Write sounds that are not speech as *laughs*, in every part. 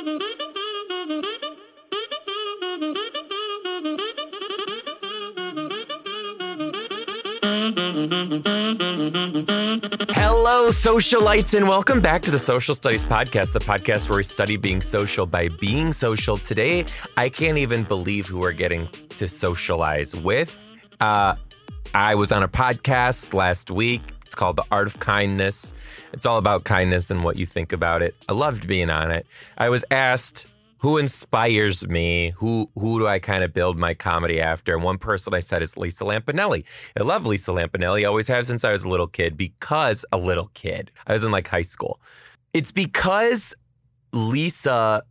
Hello, socialites, and welcome back to the Social Studies Podcast, the podcast where we study being social by being social. Today, I can't even believe who we're getting to socialize with. Uh, I was on a podcast last week. Called The Art of Kindness. It's all about kindness and what you think about it. I loved being on it. I was asked who inspires me? Who who do I kind of build my comedy after? And one person I said is Lisa Lampanelli. I love Lisa Lampanelli. Always have since I was a little kid because a little kid. I was in like high school. It's because Lisa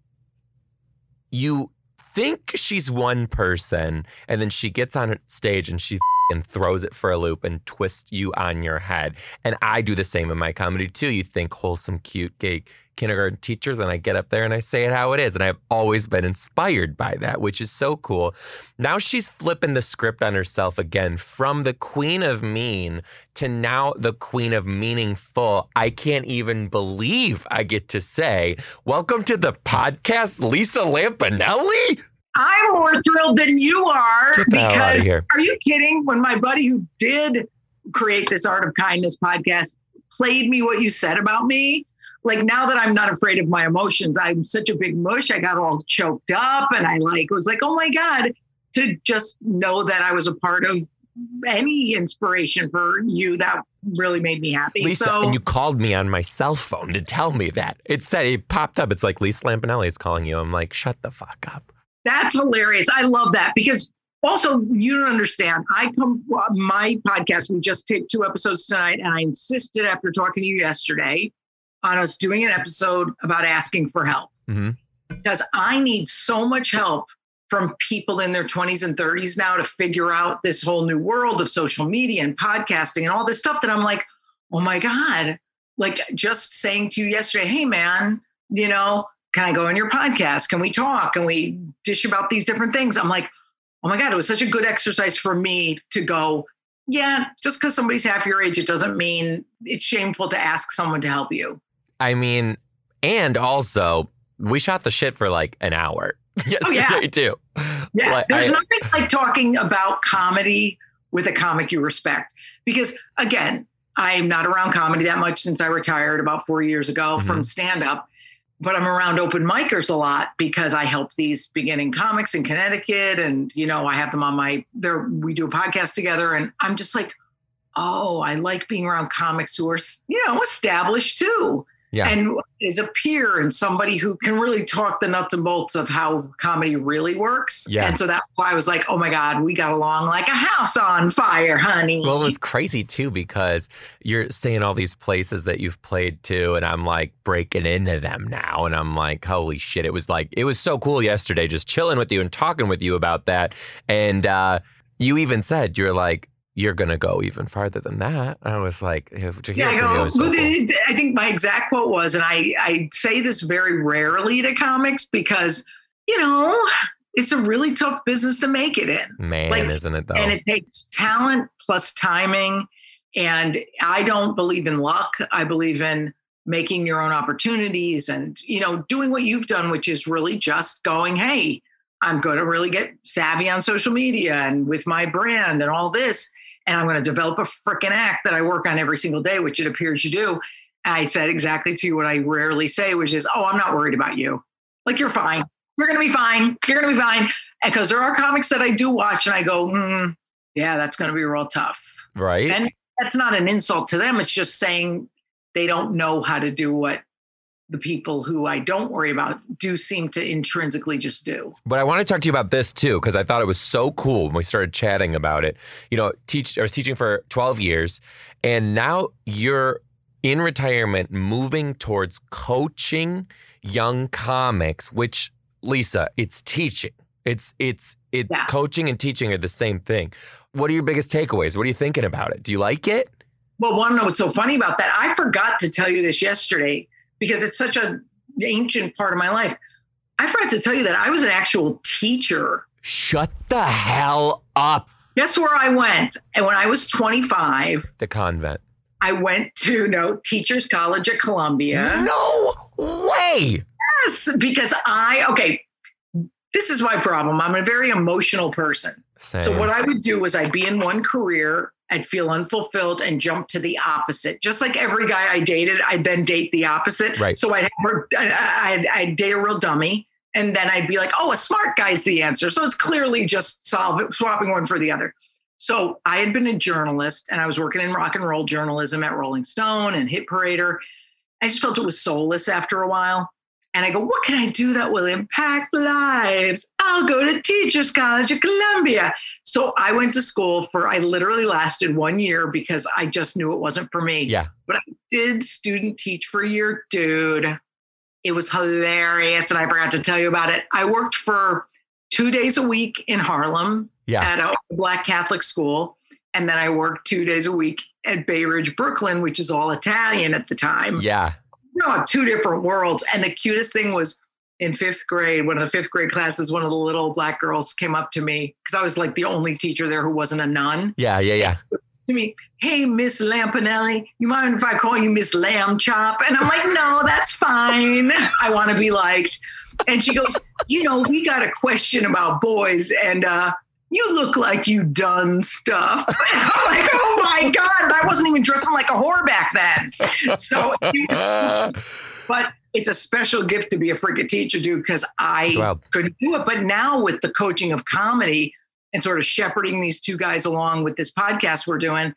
you think she's one person and then she gets on stage and she and throws it for a loop and twists you on your head. And I do the same in my comedy too. You think wholesome, cute, gay kindergarten teachers, and I get up there and I say it how it is. And I've always been inspired by that, which is so cool. Now she's flipping the script on herself again from the queen of mean to now the queen of meaningful. I can't even believe I get to say, Welcome to the podcast, Lisa Lampanelli. I'm more thrilled than you are Get the hell outta because are you kidding? When my buddy who did create this Art of Kindness podcast played me what you said about me, like now that I'm not afraid of my emotions, I'm such a big mush. I got all choked up and I like was like, oh my God, to just know that I was a part of any inspiration for you, that really made me happy. Lisa, so and you called me on my cell phone to tell me that. It said it popped up. It's like Lisa Lampanelli is calling you. I'm like, shut the fuck up. That's hilarious. I love that because also you don't understand. I come my podcast. We just taped two episodes tonight, and I insisted after talking to you yesterday on us doing an episode about asking for help Mhm. because I need so much help from people in their 20s and 30s now to figure out this whole new world of social media and podcasting and all this stuff that I'm like, oh my God. Like just saying to you yesterday, hey man, you know, can I go on your podcast? Can we talk? Can we dish about these different things? I'm like, oh my God, it was such a good exercise for me to go, yeah, just because somebody's half your age, it doesn't mean it's shameful to ask someone to help you. I mean, and also, we shot the shit for like an hour *laughs* yesterday, too. Yeah, Like, there's I- nothing like talking about comedy with a comic you respect. Because again, I'm not around comedy that much since I retired about four years ago Mm-hmm. from stand up, but I'm around open micers a lot because I help these beginning comics in Connecticut, and you know I have them on my there. We do a podcast together, and I'm just like, oh, I like being around comics who are you know established too Yeah. and is a peer and somebody who can really talk the nuts and bolts of how comedy really works. Yeah. And so that's why I was like, oh my God, we got along like a house on fire, honey. Well, it was crazy too because you're saying all these places that you've played to, and I'm like breaking into them now. And I'm like, holy shit. It was like, it was so cool yesterday just chilling with you and talking with you about that. And uh, you even said, you're like, you're going to go even farther than that. I was like, yeah, I go. so cool. I think my exact quote was, and I, I say this very rarely to comics because, you know, it's a really tough business to make it in. Man, like, isn't it though? and it takes talent plus timing and i don't believe in luck i believe in making your own opportunities and you know doing what you've done which is really just going hey i'm going to really get savvy on social media and with my brand and all this and i'm going to develop a freaking act that i work on every single day which it appears you do and i said exactly to you what i rarely say which is oh i'm not worried about you like you're fine you're going to be fine you're going to be fine because there are comics that i do watch and i go mm, yeah, that's going to be real tough. right? And that's not an insult to them. It's just saying they don't know how to do what the people who I don't worry about do seem to intrinsically just do. But I want to talk to you about this too, because I thought it was so cool when we started chatting about it. You know, teach I was teaching for 12 years, and now you're in retirement moving towards coaching young comics, which Lisa, it's teaching. It's it's it Yeah. coaching and teaching are the same thing. What are your biggest takeaways? What are you thinking about it? Do you like it? Well, want to know what's so funny about that? I forgot to tell you this yesterday because it's such an ancient part of my life. I forgot to tell you that I was an actual teacher. Shut the hell up. Guess where I went? And when I was 25, The convent. I went to no Teachers College at Columbia. No way. Yes, because I okay. This is my problem. I'm a very emotional person. Same. So what I would do is I'd be in one career, I'd feel unfulfilled and jump to the opposite. Just like every guy I dated, I'd then date the opposite. Right. So I'd have I'd, I'd date a real dummy. And then I'd be like, oh, a smart guy's the answer. So it's clearly just solve, swapping one for the other. So I had been a journalist and I was working in rock and roll journalism at Rolling Stone and Hit Parader. I just felt it was soulless after a while. And I go, what can I do that will impact lives? I'll go to Teachers College at Columbia. So I went to school for, I literally lasted one year because I just knew it wasn't for me. yeah. But I did student teach for a year, dude. It was hilarious. And I forgot to tell you about it. I worked for two days a week in Harlem Yeah. at a black Catholic school. And then I worked two days a week at Bay Ridge, Brooklyn, which is all Italian at the time. Yeah. You know, two different worlds. And the cutest thing was in fifth grade, one of the fifth grade classes, one of the little black girls came up to me because I was like the only teacher there who wasn't a nun. Yeah. Yeah. Yeah. To me, hey, Miss Lampanelli, you mind if I call you Miss Lamb Chop? And I'm like, no, that's fine. *laughs* I want to be liked. And she goes, you know, we got a question about boys, and uh, you look like you done stuff. *laughs* I'm like, oh my God. I wasn't even dressing like a whore back then. So, but it's a special gift to be a freaking teacher, dude, because I couldn't do it. But now with the coaching of comedy and sort of shepherding these two guys along with this podcast we're doing,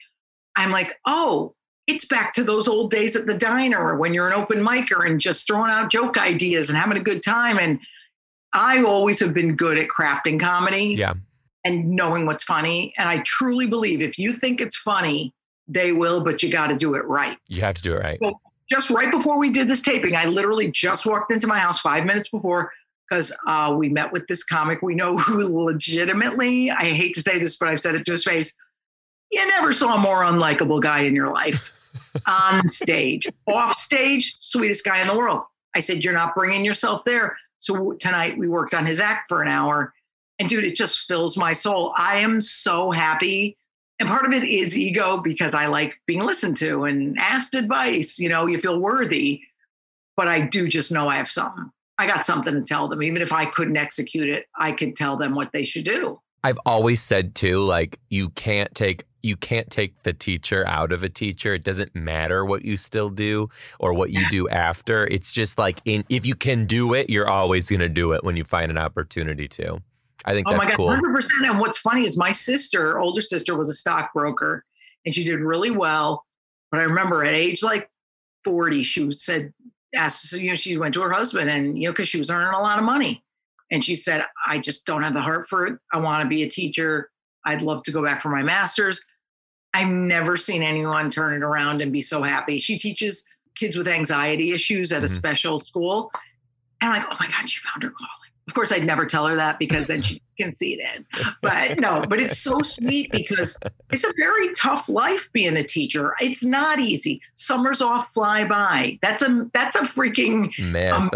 I'm like, oh, it's back to those old days at the diner when you're an open micer and just throwing out joke ideas and having a good time. And I always have been good at crafting comedy Yeah. And knowing what's funny. And I truly believe if you think it's funny, they will, but you got to do it right. You have to do it right. Just right before we did this taping, I literally just walked into my house five minutes before because uh, we met with this comic we know *laughs* who legitimately, I hate to say this, but I've said it to his face. You never saw a more unlikable guy in your life *laughs* on stage. Off stage, sweetest guy in the world. I said, You're not bringing yourself there. So tonight we worked on his act for an hour. And dude, it just fills my soul. I am so happy. And part of it is ego because I like being listened to and asked advice. You know, you feel worthy. But I do just know I have something. I got something to tell them. Even if I couldn't execute it, I could tell them what they should do. I've always said too, like you can't take you can't take the teacher out of a teacher. It doesn't matter what you still do or what you do after. It's just like in if you can do it, you're always gonna do it when you find an opportunity to. I think Oh my God, cool. 100%. And what's funny is my sister, older sister, was a stockbroker and she did really well. But I remember at age like 40, she said, asked, you know, she went to her husband and, you know, because she was earning a lot of money. And she said, I just don't have the heart for it. I want to be a teacher. I'd love to go back for my master's. I've never seen anyone turn it around and be so happy. She teaches kids with anxiety issues at a Mhm. special school. And I'm like, oh my God, she found her calling. Of course, I'd never tell her that because then she conceded. But no, but it's so sweet because it's a very tough life being a teacher. It's not easy. Summers off fly by. That's a that's a freaking Myth. Um,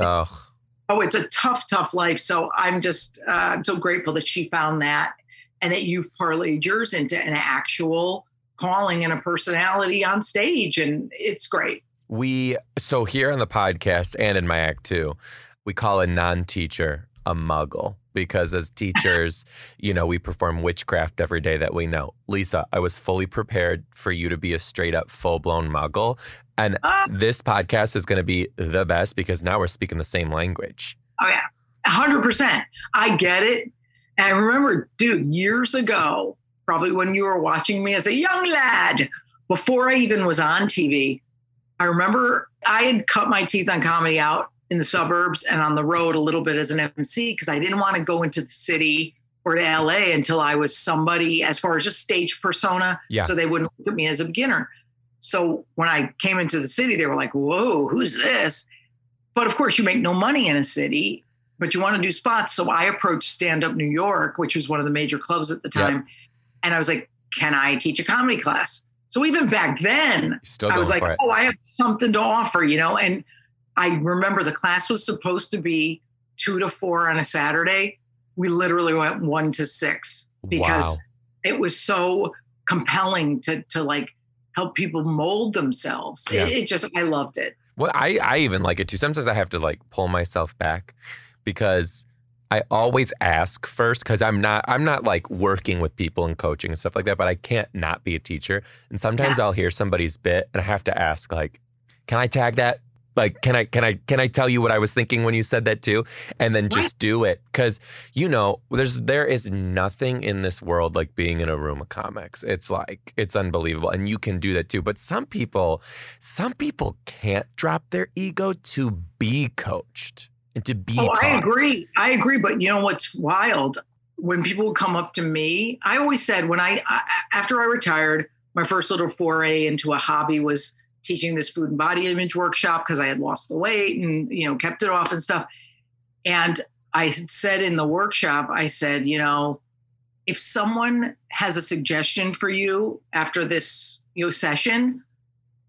oh, it's a tough, tough life. So I'm just uh, I'm so grateful that she found that and that you've parlayed yours into an actual calling and a personality on stage, and it's great. we so here on the podcast and in my act too, we call a non-teacher a muggle because as teachers, *laughs* you know, we perform witchcraft every day that we know. Lisa, I was fully prepared for you to be a straight up full-blown muggle. And Ah. this podcast is going to be the best because now we're speaking the same language. Oh yeah, hundred percent. I get it. And I remember, dude, years ago, probably when you were watching me as a young lad, before I even was on TV, I remember I had cut my teeth on comedy out in the suburbs and on the road a little bit as an MC because I didn't want to go into the city or to LA until I was somebody as far as just stage persona. Yeah. So they wouldn't look at me as a beginner. So when I came into the city, they were like, whoa, who's this? But of course, you make no money in a city, but you want to do spots. So I approached Stand Up New York, which was one of the major clubs at the time. And I was like, can I teach a comedy class? So even back then, I was like, oh, I have something to offer, you know? And I remember the class was supposed to be two to four on a Saturday. We literally went one to six because wow. it was so compelling to to like help people mold themselves. Yeah. It, it just I loved it. Well, I, I even like it too. Sometimes I have to like pull myself back because I always ask first because I'm not I'm not like working with people and coaching and stuff like that, but I can't not be a teacher. And sometimes Yeah. I'll hear somebody's bit and I have to ask like, can I tag that? Like, can I can I can I tell you what I was thinking when you said that too? And then just do it because you know there's there is nothing in this world like being in a room of comics. It's like it's unbelievable, and you can do that too. But some people, some people can't drop their ego to be coached and to be. Oh, I agree. I agree. But you know what's wild? When people come up to me, I always said when I, I after I retired, my first little foray into a hobby was teaching this food and body image workshop because I had lost the weight and you know kept it off and stuff. And I said in the workshop, I said, you know, if someone has a suggestion for you after this you know session,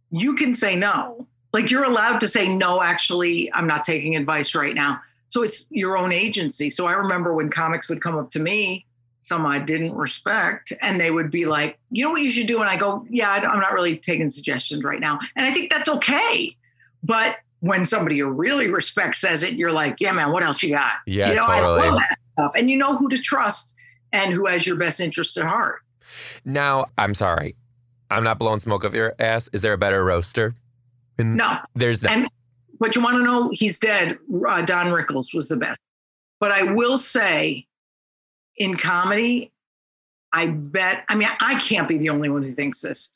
you can say no. Like you're allowed to say no. Actually, I'm not taking advice right now. So it's your own agency. So I remember when comics would come up to me, some I didn't respect, and they would be like, "You know what you should do?" And I go, "Yeah, I'm not really taking suggestions right now." And I think that's okay. But when somebody you really respect says it, you're like, "Yeah, man, what else you got?" Yeah, you know, totally. I love that stuff, and you know who to trust and who has your best interest at heart. Now, I'm sorry, I'm not blowing smoke up your ass. Is there a better roaster? No, there's not. And but you want to know he's dead. Uh, Don Rickles was the best. But I will say, in comedy, I bet. I mean, I can't be the only one who thinks this.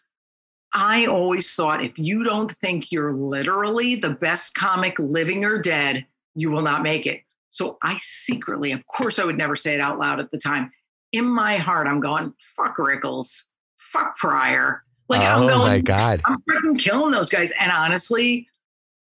I always thought if you don't think you're literally the best comic living or dead, you will not make it. So I secretly, of course, I would never say it out loud at the time. In my heart, I'm going, fuck Rickles, fuck Pryor. Like I'm oh going, my god. I'm freaking killing those guys. And honestly,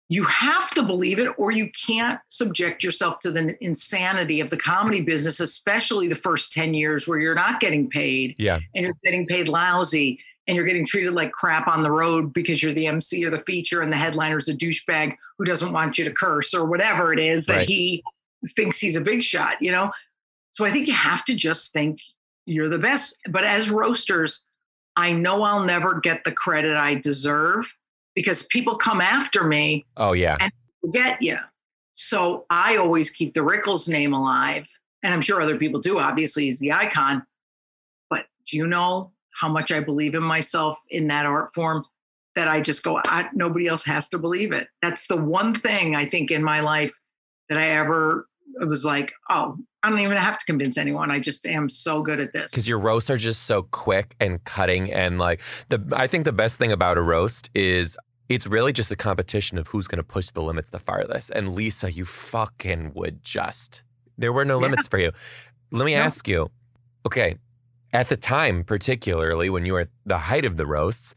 you have to believe it or you can't subject yourself to the insanity of the comedy business, especially the first 10 years where you're not getting paid Yeah. and you're getting paid lousy and you're getting treated like crap on the road because you're the MC or the feature and the headliner's a douchebag who doesn't want you to curse or whatever it is that Right. he thinks he's a big shot, you know? So I think you have to just think you're the best. But as roasters, I know I'll never get the credit I deserve because people come after me Oh yeah. to get you. So I always keep the Rickles name alive. And I'm sure other people do. Obviously, he's the icon. But do you know how much I believe in myself in that art form that I just go, I, nobody else has to believe it. That's the one thing I think in my life that I ever it was like, oh, I don't even have to convince anyone. I just am so good at this. because your roasts are just so quick and cutting and like the i think the best thing about a roast is it's really just a competition of who's going to push the limits the farthest and lisa you fucking would just there were no Yeah. limits for you let me No. ask you okay at the time particularly when you were at the height of the roasts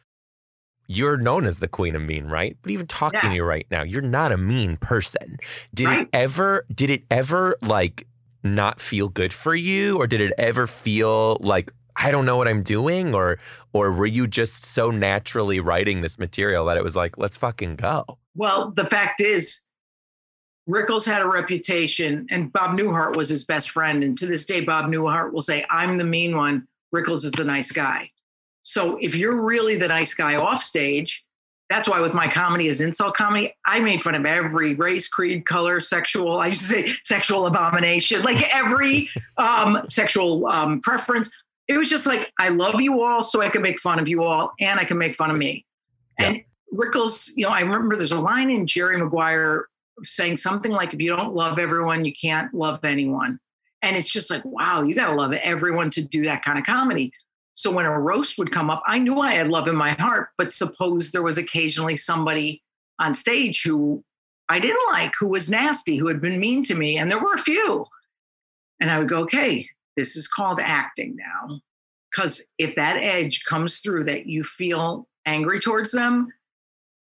you're known as the queen of mean right but even talking Yeah. to you right now you're not a mean person did it ever did it ever like not feel good for you or did it ever feel like I don't know what I'm doing or or were you just so naturally writing this material that it was like let's fucking go. Well, the fact is, Rickles had a reputation, and Bob Newhart was his best friend. And to this day, Bob Newhart will say, I'm the mean one. Rickles is the nice guy. So if you're really the nice guy off stage, that's why with my comedy as insult comedy, I made fun of every race, creed, color, sexual, I used to say sexual abomination, like every um, sexual um, preference. It was just like, I love you all, so I can make fun of you all, and I can make fun of me. And Rickles, you know, I remember there's a line in Jerry Maguire saying something like, if you don't love everyone, you can't love anyone. And it's just like, wow, you got to love everyone to do that kind of comedy. So when a roast would come up, I knew I had love in my heart, but suppose there was occasionally somebody on stage who I didn't like, who was nasty, who had been mean to me. And there were a few. And I would go, okay, this is called acting now. Because if that edge comes through that you feel angry towards them,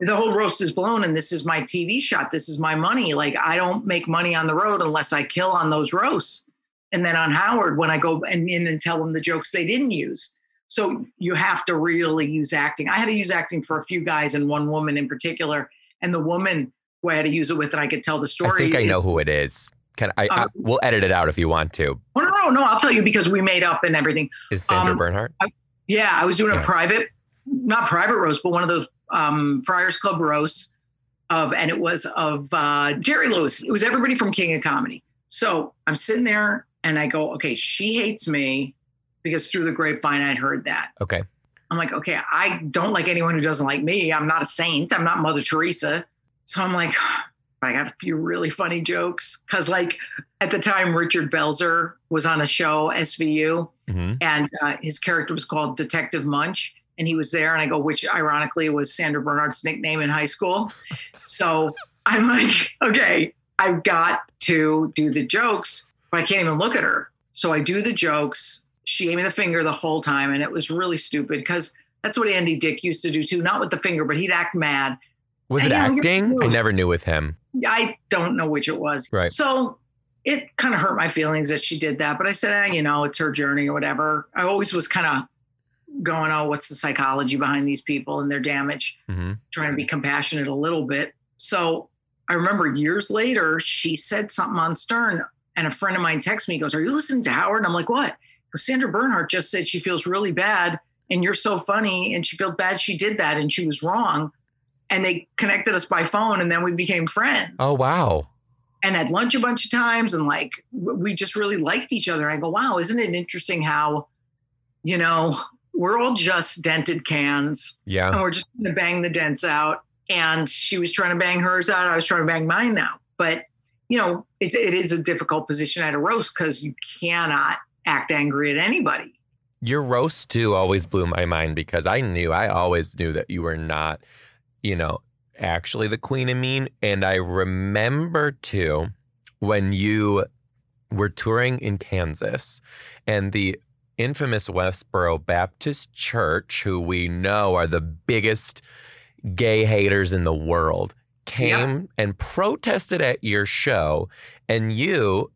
the whole roast is blown and this is my TV shot. This is my money. Like I don't make money on the road unless I kill on those roasts. And then on Howard, when I go in and tell them the jokes they didn't use. So you have to really use acting. I had to use acting for a few guys and one woman in particular. And the woman who I had to use it with and I could tell the story. I think I know who it is. Can I, I Um, we'll edit it out if you want to. Oh, no, no, no. I'll tell you because we made up and everything. Is Sandra um, Bernhard? Yeah, I was doing Yeah. a private, not private roast, but one of those um, Friars Club roasts. of, and it was of uh, Jerry Lewis. It was everybody from King of Comedy. So I'm sitting there and I go, okay, she hates me because through the grapevine I'd heard that. Okay. I'm like, okay, I don't like anyone who doesn't like me. I'm not a saint. I'm not Mother Teresa. So I'm like, *sighs* I got a few really funny jokes. Cause like at the time, Richard Belzer was on a show, SVU, hmm and uh, his character was called Detective Munch. And he was there. And I go, which ironically was Sandra Bernhard's nickname in high school. So *laughs* I'm like, okay, I've got to do the jokes, but I can't even look at her. So I do the jokes. She gave me the finger the whole time. And it was really stupid because that's what Andy Dick used to do too. Not with the finger, but he'd act mad. Was it I know, acting? I never knew with him. I don't know which it was. Right. So it kind of hurt my feelings that she did that. But I said, eh, you know, it's her journey or whatever. I always was kind of going, oh, what's the psychology behind these people and their damage? hmm Trying to be compassionate a little bit. So I remember years later, she said something on Stern, and a friend of mine texted me, goes, Are you listening to Howard? And I'm like, What? Sandra Bernhard just said she feels really bad and you're so funny and she felt bad she did that and she was wrong. And they connected us by phone and then we became friends Oh wow. and had lunch a bunch of times and like we just really liked each other. I go, wow, isn't it interesting how, you know, we're all just dented cans Yeah. and we're just gonna bang the dents out. And she was trying to bang hers out. I was trying to bang mine out. But you know, it, it is a difficult position at a roast because you cannot act angry at anybody. Your roast too always blew my mind because I knew I always knew that you were not, you know, actually the queen of mean. And I remember too when you were touring in Kansas and the infamous Westboro Baptist Church, who we know are the biggest gay haters in the world, came and protested at your show, and you,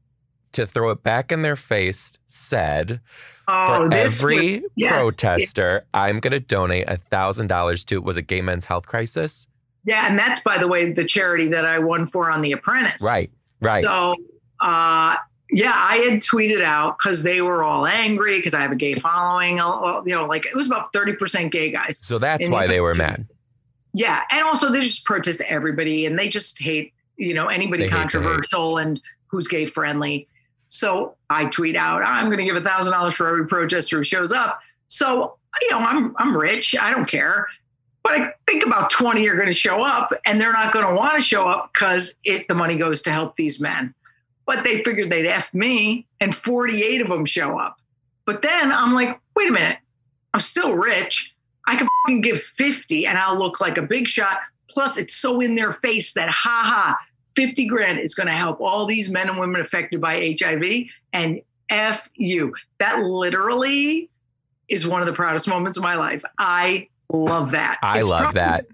to throw it back in their face, said, Oh, for this was- every yes, protester, I'm going to donate a thousand dollars to. Was it Gay Men's Health Crisis? yeah, and that's by the way the charity that I won for on The Apprentice. Right, right. So, uh, yeah, I had tweeted out because they were all angry because I have a gay following. You know, like it was about thirty percent gay guys. so that's why you- they were mad. Yeah, and also they just protest everybody, and they just hate you know anybody They hate hate. controversial and who's gay friendly. So I tweet out, I'm going to give a thousand dollars for every protester who shows up. So you know, I'm I'm rich, I don't care, but I think about twenty are going to show up, and they're not going to want to show up because it the money goes to help these men. But they figured they'd f me, and 48 of them show up. But then I'm like, wait a minute, I'm still rich. I can give 50 and I'll look like a big shot. Plus, it's so in their face that, ha ha, 50 grand is going to help all these men and women affected by HIV. And F you. That literally is one of the proudest moments of my life. I love that. I It's love that.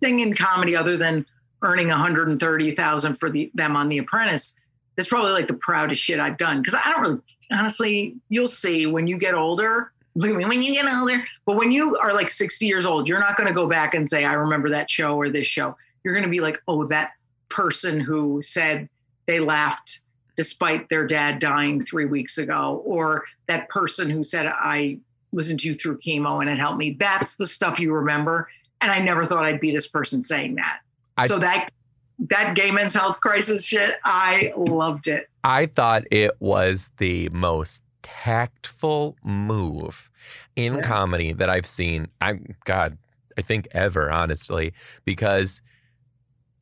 Thing in comedy, other than earning 130,000 for the, them on The Apprentice, that's probably like the proudest shit I've done. Because I don't really, honestly, you'll see when you get older. Look at me when you get older. But when you are like 60 years old, you're not going to go back and say, I remember that show or this show. You're going to be like, oh, that person who said they laughed despite their dad dying three weeks ago, or that person who said, I listened to you through chemo and it helped me. That's the stuff you remember. And I never thought I'd be this person saying that. I- so that that gay men's health crisis shit, I loved it. I thought it was the most tactful move in Yeah. comedy that I've seen. I God, I think ever, honestly, because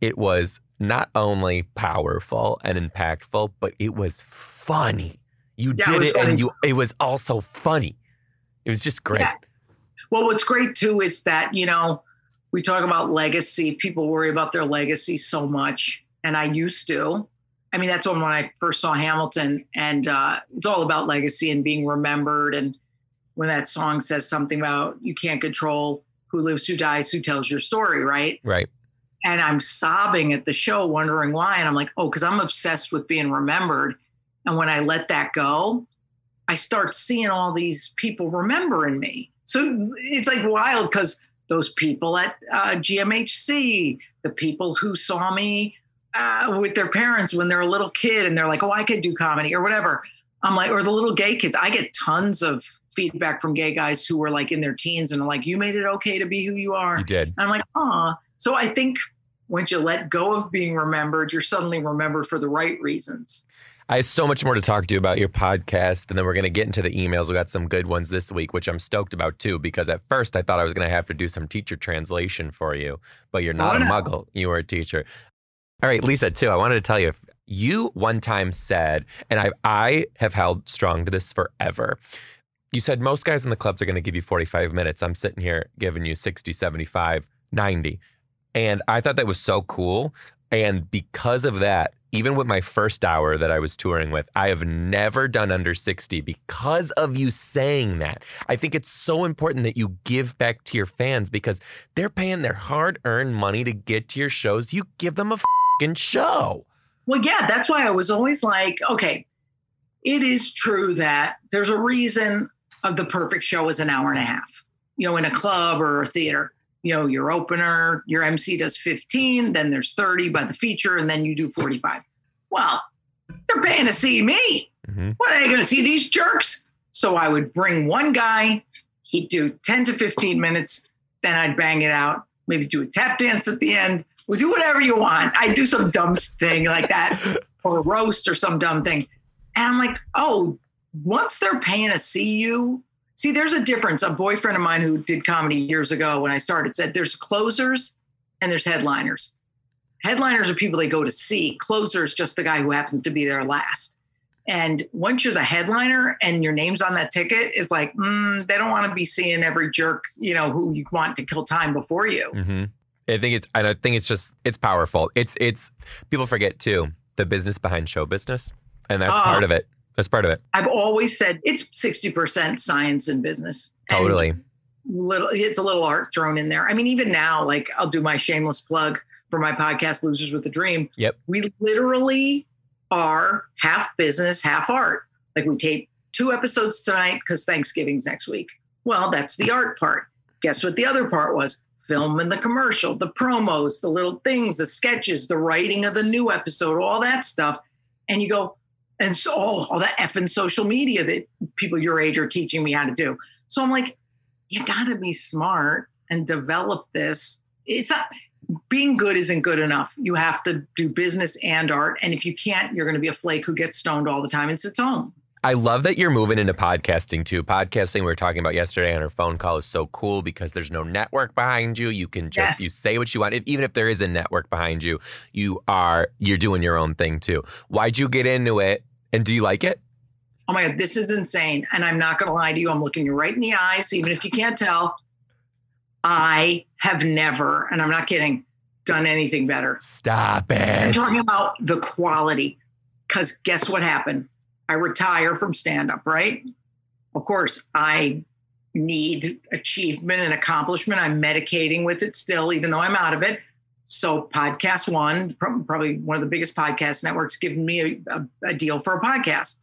it was not only powerful and impactful, but it was funny. You Yeah, did was it, and you it was also funny. It was just great. Yeah. Well, what's great too is that, you know, we talk about legacy. People worry about their legacy so much. And I used to. I mean, that's when, when I first saw Hamilton, and uh, it's all about legacy and being remembered. And when that song says something about you can't control who lives, who dies, who tells your story, right? Right. And I'm sobbing at the show, wondering why. And I'm like, oh, because I'm obsessed with being remembered. And when I let that go, I start seeing all these people remembering me. So it's like wild because those people at uh, GMHC, the people who saw me uh, with their parents when they're a little kid and they're like, oh, I could do comedy or whatever. I'm like, or the little gay kids. I get tons of feedback from gay guys who were like in their teens and are like, you made it okay to be who you are. You did. And I'm like, oh. So I think once you let go of being remembered, you're suddenly remembered for the right reasons. I have so much more to talk to you about your podcast, and then we're going to get into the emails. We got some good ones this week, which I'm stoked about too. Because at first I thought I was going to have to do some teacher translation for you, but you're not Oh, a muggle. You are a teacher. All right, Lisa. Too. I wanted to tell you. You one time said, and I I have held strong to this forever. You said most guys in the clubs are going to give you 45 minutes. I'm sitting here giving you 60, 75, 90. And I thought that was so cool. And because of that, even with my first hour that I was touring with, I have never done under 60 because of you saying that. I think it's so important that you give back to your fans because they're paying their hard earned money to get to your shows. You give them a fucking show. Well, yeah, that's why I was always like, okay, it is true that there's a reason of the perfect show is an hour and a half, you know, in a club or a theater. You know, your opener, your MC does 15, then there's 30 by the feature, and then you do 45. Well, they're paying to see me. Mm-hmm. What are they going to see these jerks? So I would bring one guy, he'd do 10 to 15 minutes, then I'd bang it out, maybe do a tap dance at the end. We'll do whatever you want. I'd do some dumb thing like that, *laughs* or a roast or some dumb thing. And I'm like, oh, once they're paying to see you, see, there's a difference. A boyfriend of mine who did comedy years ago when I started said there's closers and there's headliners. Headliners are people they go to see. Closers just the guy who happens to be there last. And once you're the headliner and your name's on that ticket, it's like mm, they don't want to be seeing every jerk, you know, who you want to kill time before you. Mm-hmm. I think it's. I think it's just. It's powerful. It's. It's. People forget too the business behind show business, and that's Oh. part of it. That's part of it. I've always said it's 60% science and business. And Totally. little it's a little art thrown in there. I mean, even now, like I'll do my shameless plug for my podcast, Losers with a Dream. Yep. We literally are half business, half art. Like we tape two episodes tonight because Thanksgiving's next week. Well, that's the art part. Guess what the other part was? Film and the commercial, the promos, the little things, the sketches, the writing of the new episode, all that stuff. And you go, and so all, all that effing social media that people your age are teaching me how to do. So I'm like, you got to be smart and develop this. It's not being good isn't good enough. You have to do business and art. And if you can't, you're to be a flake who gets stoned all the time and sits home. I love that you're moving into podcasting too. Podcasting we were talking about yesterday on our phone call is so cool because there's no network behind you. You can just Yes. you say what you want. Even if there is a network behind you, you are you're doing your own thing too. Why'd you get into it? And do you like it? Oh my God, this is insane. And I'm not going to lie to you. I'm looking you right in the eyes, even if you can't tell. I have never, and I'm not kidding, done anything better. Stop it. I'm talking about the quality. Because guess what happened? I retire from stand up, right? Of course, I need achievement and accomplishment. I'm medicating with it still, even though I'm out of it. So, Podcast One, probably one of the biggest podcast networks, giving me a, a, a deal for a podcast.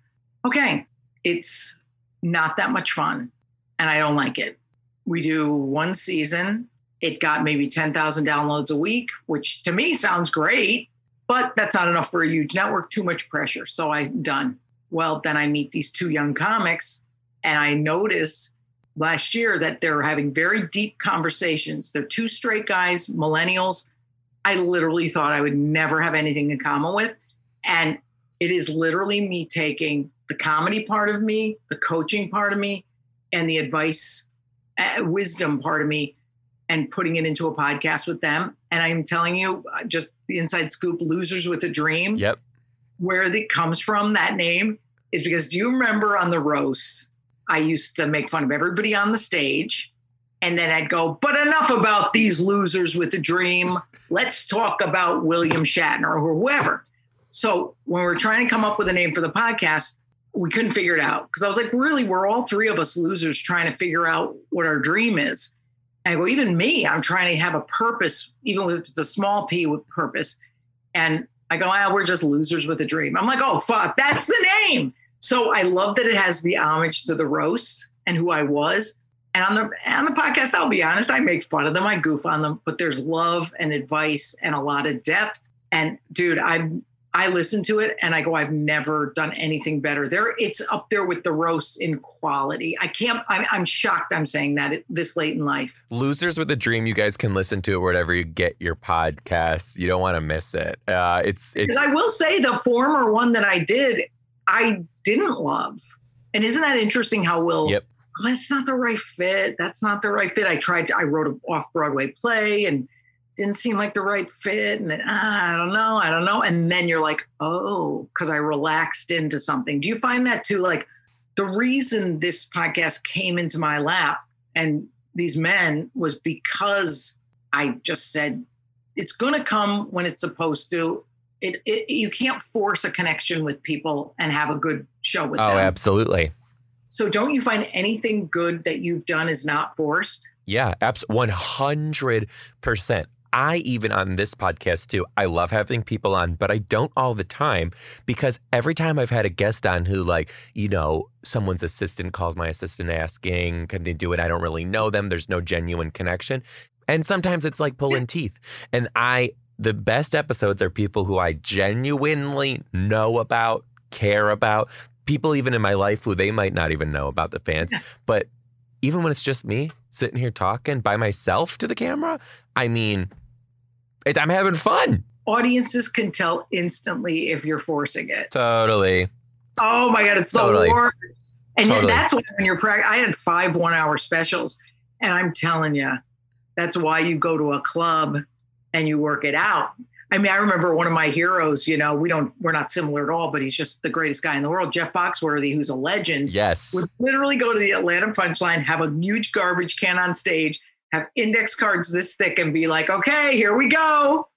Okay, it's not that much fun, and I don't like it. We do one season. It got maybe 10,000 downloads a week, which to me sounds great, but that's not enough for a huge network, too much pressure. So I'm done. Well, then I meet these two young comics, and I notice last year that they're having very deep conversations. They're two straight guys, millennials. I literally thought I would never have anything in common with. And it is literally me taking the comedy part of me, the coaching part of me, and the advice, uh, wisdom part of me, and putting it into a podcast with them. And I'm telling you, uh, just the inside scoop Losers with a Dream, Yep. Where it comes from, that name, is because do you remember on the roast, I used to make fun of everybody on the stage. And then I'd go, but enough about these losers with a dream. Let's talk about William Shatner or whoever. So when we we're trying to come up with a name for the podcast, we couldn't figure it out because I was like, really, we're all three of us losers trying to figure out what our dream is. And I go, even me, I'm trying to have a purpose, even it's a small p with purpose. And I go, ah, we're just losers with a dream. I'm like, oh fuck, that's the name. So I love that it has the homage to the roasts and who I was. And on the on the podcast, I'll be honest, I make fun of them, I goof on them, but there's love and advice and a lot of depth. And dude, I'm I listen to it and I go, I've never done anything better. There, it's up there with the roasts in quality. I can't. I'm, I'm shocked. I'm saying that this late in life. Losers with a Dream. You guys can listen to it wherever you get your podcasts. You don't want to miss it. Uh, it's it's. I will say the former one that I did, I didn't love. And isn't that interesting? How will Yep. oh, that's not the right fit. That's not the right fit. I tried. To, I wrote an off Broadway play and didn't seem like the right fit. And ah, I don't know. I don't know. And then you're like, oh, because I relaxed into something. Do you find that too? Like the reason this podcast came into my lap and these men was because I just said it's going to come when it's supposed to. It, it you can't force a connection with people and have a good show with oh, them. Oh, absolutely. So don't you find anything good that you've done is not forced? Yeah, absolutely. One hundred percent. I even on this podcast too, I love having people on, but I don't all the time because every time I've had a guest on who, like, you know, someone's assistant calls my assistant asking, can they do it? I don't really know them. There's no genuine connection. And sometimes it's like pulling teeth. And I, the best episodes are people who I genuinely know about, care about, people even in my life who they might not even know about the fans. But even when it's just me sitting here talking by myself to the camera, I mean, I'm having fun. Audiences can tell instantly if you're forcing it. Totally. Oh my god, it's the Totally. worst. And Totally. that's why when you're practicing, I had five one-hour specials, and I'm telling you, that's why you go to a club and you work it out. I mean, I remember one of my heroes. You know, we don't, we're not similar at all, but he's just the greatest guy in the world, Jeff Foxworthy, who's a legend. Yes. would literally go to the Atlanta Punchline, have a huge garbage can on stage, have index cards this thick, and be like, "Okay, here we go,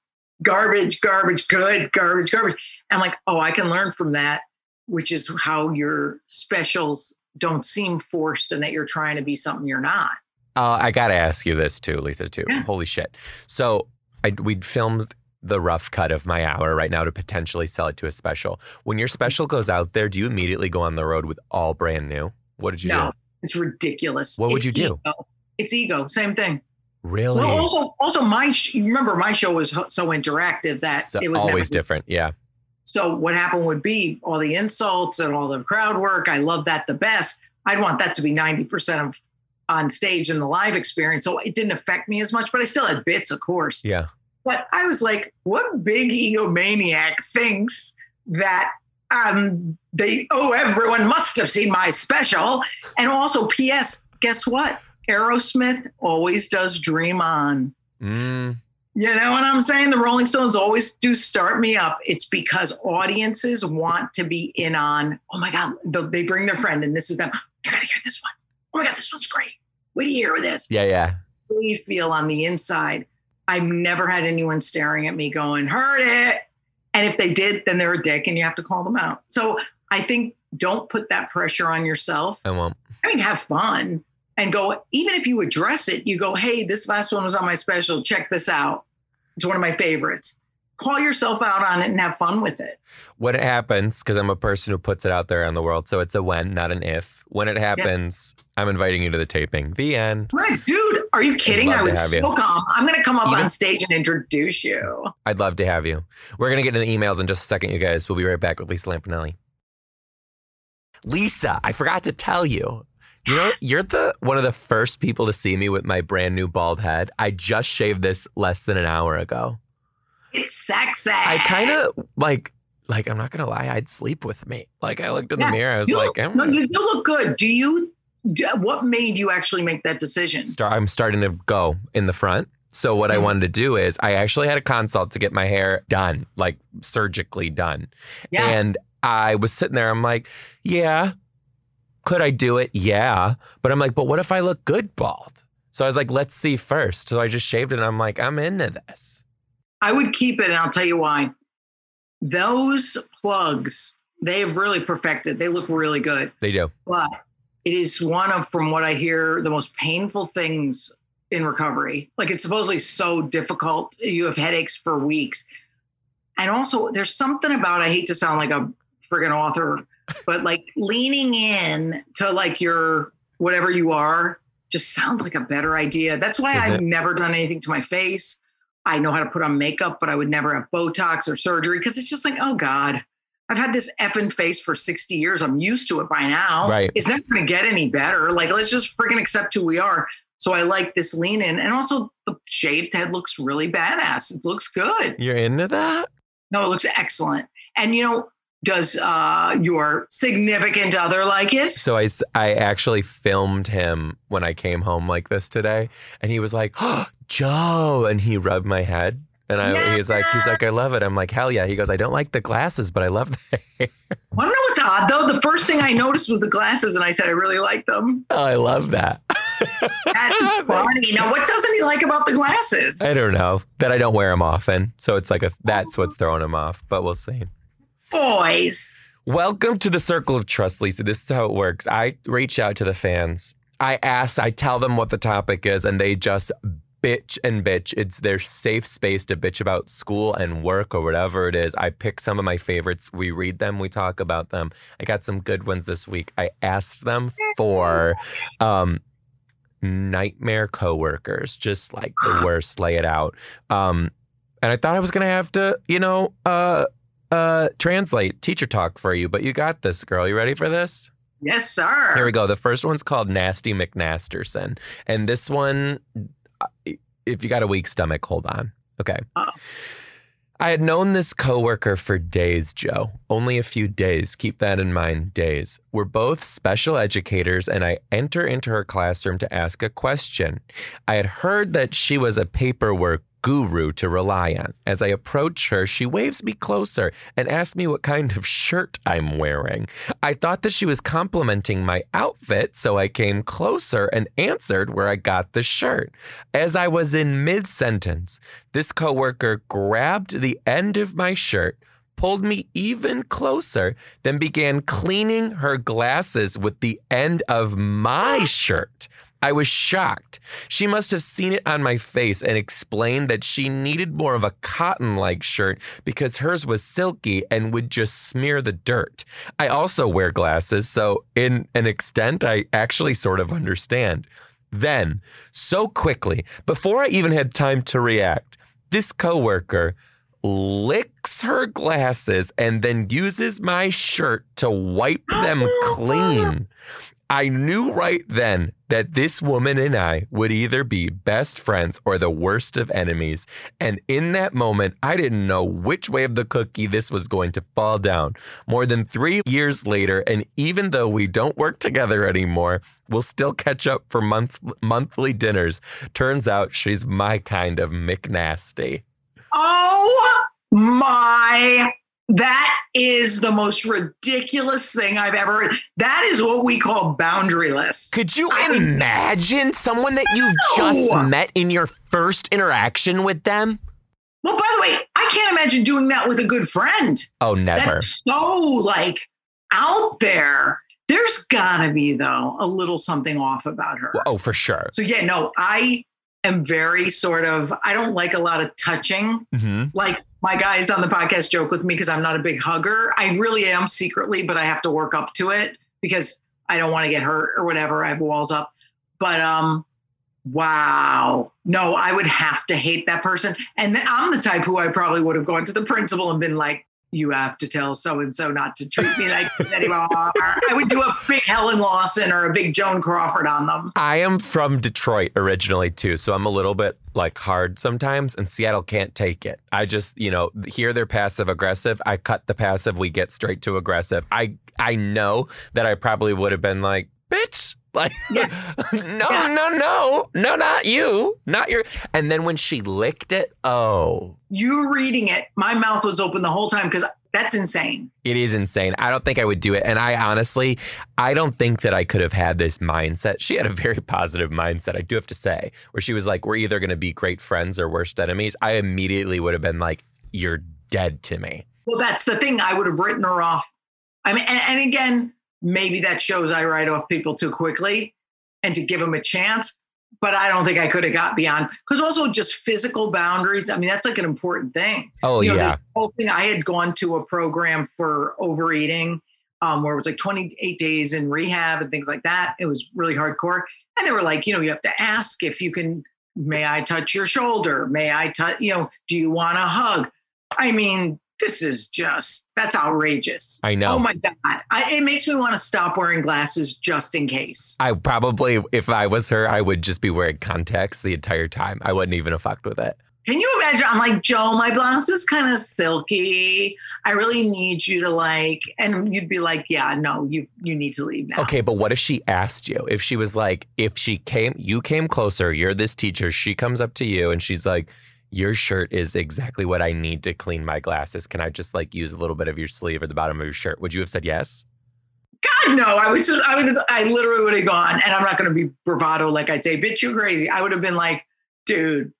garbage, garbage, good, garbage, garbage." I'm like, "Oh, I can learn from that," which is how your specials don't seem forced and that you're trying to be something you're not. Uh, I got to ask you this too, Lisa, too. Yeah. Holy shit. So I, we'd filmed the rough cut of my hour right now to potentially sell it to a special. When your special goes out there, do you immediately go on the road with all brand new? What did you do? no, do? it's ridiculous. What would you do? Ego. It's ego. Same thing. Really? Well, also, also my sh- remember my show was so interactive that So- it was always different. Yeah. So what happened would be all the insults and all the crowd work. I love that the best. I'd want that to be 90% of on stage in the live experience. So it didn't affect me as much, but I still had bits, of course. Yeah. But I was like, what big egomaniac thinks that um they oh everyone must have seen my special. And also, P.S. Guess what? Aerosmith always does Dream On. Mm, You know what I'm saying? The Rolling Stones always do start me up. It's because audiences want to be in on, oh my God, they bring their friend and this is them. I gotta hear this one. Oh my God, this one's great. Wait to hear with this. yeah. Yeah. Really feel on the inside. I've never had anyone staring at me going, heard it. And if they did, then they're a dick and you have to call them out. So I think don't put that pressure on yourself. I won't. I mean, have fun and go, even if you address it, you go, hey, this last one was on my special. Check this out. It's one of my favorites. Call yourself out on it and have fun with it. When it happens, because I'm a person who puts it out there on the world, so it's a when, not an if. When it happens, I'm inviting you to the taping. The end. Right, dude, are you kidding? I would so you. come. I'm going to come up on stage and introduce you. I'd love to have you. We're going to get into emails in just a second, you guys. We'll be right back with Lisa Lampanelli. Lisa, I forgot to tell you. You know you're the one of the first people to see me with my brand new bald head? I just shaved this less than an hour ago. It's sexy. I kind of like like I'm not gonna lie, I'd sleep with me. Like I looked in Yeah, the mirror, I was like, look, I'm, no, you do look good. Do you? What made you actually make that decision? start, I'm starting to go in the front. So what I Mhm. wanted to do is I actually had a consult to get my hair done, like surgically done. Yeah. And I was sitting there, I'm like, yeah, could I do it? Yeah. But I'm like, but what if I look good bald? So I was like, let's see first. So I just shaved it and I'm like, I'm into this. I would keep it, and I'll tell you why. Those plugs, they have really perfected. They look really good. They do. but it is one of, from what I hear, the most painful things in recovery. Like it's supposedly so difficult. You have headaches for weeks. And also, there's something about, I hate to sound like a friggin' author, but like leaning in to like your whatever you are just sounds like a better idea. That's why Is I've it? never done anything to my face. I know how to put on makeup, but I would never have Botox or surgery because it's just like, oh God, I've had this effing face for 60 years. I'm used to it by now. Right. It's never going to get any better. Like, let's just freaking accept who we are. So I like this lean in. And also, the shaved head looks really badass. It looks good. You're into that? No, it looks excellent. And, you know, does uh, your significant other like it? So I, I actually filmed him when I came home like this today, and he was like, oh, "Joe," and he rubbed my head, and I he's like, he's like, "I love it." I'm like, "Hell yeah!" He goes, "I don't like the glasses, but I love the *laughs* hair." Want to know what's odd though? The first thing I noticed was the glasses, and I said I really like them. oh, I love that. That's *laughs* funny. Now, what doesn't he like about the glasses? I don't know that I don't wear them often, so it's like a that's what's throwing him off. But we'll see. Boys. Welcome to the Circle of Trust, Lisa. This is how it works. I reach out to the fans. I ask, I tell them what the topic is, and they just bitch and bitch. It's their safe space to bitch about school and work or whatever it is. I pick some of my favorites. We read them, we talk about them. I got some good ones this week. I asked them for um, nightmare coworkers, just like the worst, lay it out. Um, and I thought I was gonna have to, you know, uh, uh, translate teacher talk for you, but you got this, girl. You ready for this? Yes, sir. Here we go. The first one's called Nasty McNasterson. And this one, uh, if you got a weak stomach, hold on. Okay. Oh. I had known this coworker for days, Joe. Only a few days. Keep that in mind. Days. We're both special educators, and I enter into her classroom to ask a question. I had heard that she was a paperwork guru to rely on. As I approach her, she waves me closer and asks me what kind of shirt I'm wearing. I thought that she was complimenting my outfit, so I came closer and answered where I got the shirt. As I was in mid sentence, this coworker grabbed the end of my shirt, pulled me even closer, then began cleaning her glasses with the end of my shirt. I was shocked. She must have seen it on my face and explained that she needed more of a cotton like shirt because hers was silky and would just smear the dirt. I also wear glasses, so in an extent, I actually sort of understand. Then, so quickly, before I even had time to react, this coworker licks her glasses and then uses my shirt to wipe them clean. *laughs* I knew right then that this woman and I would either be best friends or the worst of enemies. And in that moment, I didn't know which way of the cookie this was going to fall down. More than three years later, and even though we don't work together anymore, we'll still catch up for month- monthly dinners. Turns out she's my kind of McNasty. Oh my. That is the most ridiculous thing I've ever. That is what we call boundaryless. Could you I- imagine someone that you just met in your first interaction with them? Well, by the way, I can't imagine doing that with a good friend. Oh, never. That's so like out there. There's gotta be though a little something off about her. Oh, for sure. So yeah, no, I am very sort of I don't like a lot of touching. hmm Like my guys on the podcast joke with me because I'm not a big hugger. I really am secretly, but I have to work up to it because I don't want to get hurt or whatever. I have walls up. But um wow. No, I would have to hate that person. And then I'm the type who I probably would have gone to the principal and been like, you have to tell so and so not to treat me like this anymore. I would do a big Helen Lawson or a big Joan Crawford on them. I am from Detroit originally too, so I'm a little bit like hard sometimes, and Seattle can't take it. I just, you know, hear they're passive aggressive. I cut the passive, we get straight to aggressive. I I know that I probably would have been like, bitch. Like, Yeah. *laughs* no, Yeah. no, no, no, not you, not your. And then when she licked it, oh, You reading it, my mouth was open the whole time because that's insane. It is insane. I don't think I would do it. And I honestly, I don't think that I could have had this mindset. She had a very positive mindset, I do have to say, where she was like, we're either going to be great friends or worst enemies. I immediately would have been like, you're dead to me. Well, that's the thing. I would have written her off. I mean, and, and again, maybe that shows I write off people too quickly and to give them a chance. But I don't think I could have got beyond because also just physical boundaries. I mean, that's like an important thing. Oh, you know, yeah. whole thing. I had gone to a program for overeating um, where it was like 28 days in rehab and things like that. It was really hardcore. And they were like, you know, you have to ask if you can may I touch your shoulder? May I touch, you know, do you want a hug? I mean, this is just that's outrageous. I know. Oh my god, I, it makes me want to stop wearing glasses just in case. I probably, if I was her, I would just be wearing contacts the entire time. I wouldn't even have fucked with it. Can you imagine? I'm like, Joe, my blouse is kind of silky. I really need you to like, and you'd be like, yeah, no, you you need to leave now. Okay, but what if she asked you? If she was like, if she came, you came closer, you're this teacher, she comes up to you and she's like, your shirt is exactly what I need to clean my glasses. Can I just like use a little bit of your sleeve or the bottom of your shirt? Would you have said yes? God, no. I was just, I would, I literally would have gone, and I'm not going to be bravado like I'd say, bitch, you crazy. I would have been like, dude,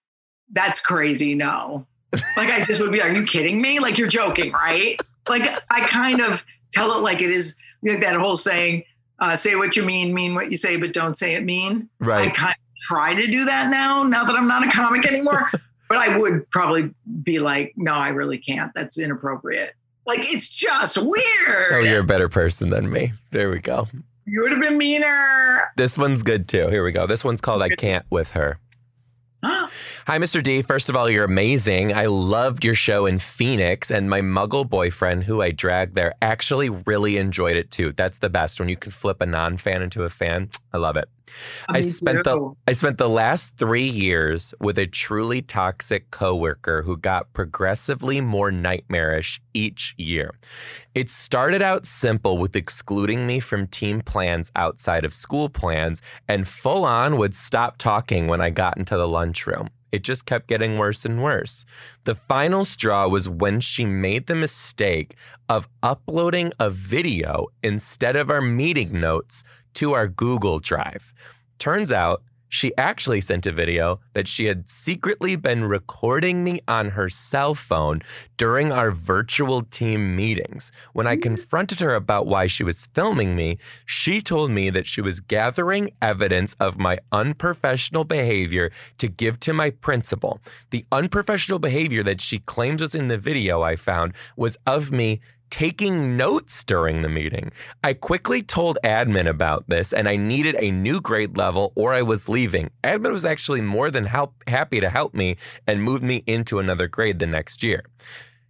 that's crazy. No. *laughs* Like I just would be, are you kidding me? Like you're joking, right? Like I kind of tell it like it is. Like that whole saying, uh, say what you mean, mean what you say, but don't say it mean. Right. I kind of try to do that now, now that I'm not a comic anymore. *laughs* but I would probably be like, no, I really can't. That's inappropriate. Like it's just weird. Oh, you're a better person than me. There we go. You would have been meaner. This one's good too. Here we go. This one's called I Can't with Her. *gasps* Hi, Mr. D. First of all, you're amazing. I loved your show in Phoenix, and my muggle boyfriend, who I dragged there, actually really enjoyed it too. That's the best when you can flip a non fan into a fan. I love it. I spent the. I spent the last three years with a truly toxic coworker who got progressively more nightmarish each year. It started out simple with excluding me from team plans outside of school plans and full on would stop talking when I got into the lunchroom. It just kept getting worse and worse. The final straw was when she made the mistake of uploading a video instead of our meeting notes to our Google Drive. Turns out she actually sent a video that she had secretly been recording me on her cell phone during our virtual team meetings. When I mm. confronted her about why she was filming me, she told me that she was gathering evidence of my unprofessional behavior to give to my principal. The unprofessional behavior that she claims was in the video I found was of me taking notes during the meeting. I quickly told admin about this and I needed a new grade level or I was leaving. Admin was actually more than help, happy to help me and moved me into another grade the next year.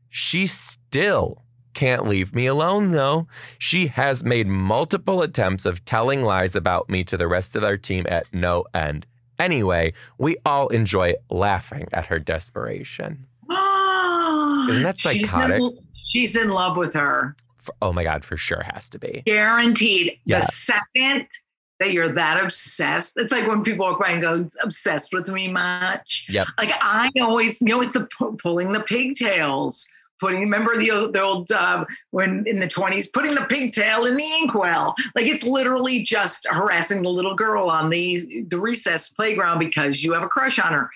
She still can't leave me alone though. She has made multiple attempts of telling lies about me to the rest of our team at no end. Anyway, we all enjoy laughing at her desperation. *gasps* Isn't that She's psychotic? She's in love with her. F- Oh my God, for sure has to be. Guaranteed. Yeah. The second that you're that obsessed, it's like when people walk by and go, obsessed with me much. Yep. Like I always, you know, it's the pulling the pigtails. Putting, remember the old, the old uh, when in the 20s, putting the pigtail in the inkwell. Like it's literally just harassing the little girl on the, the recess playground because you have a crush on her.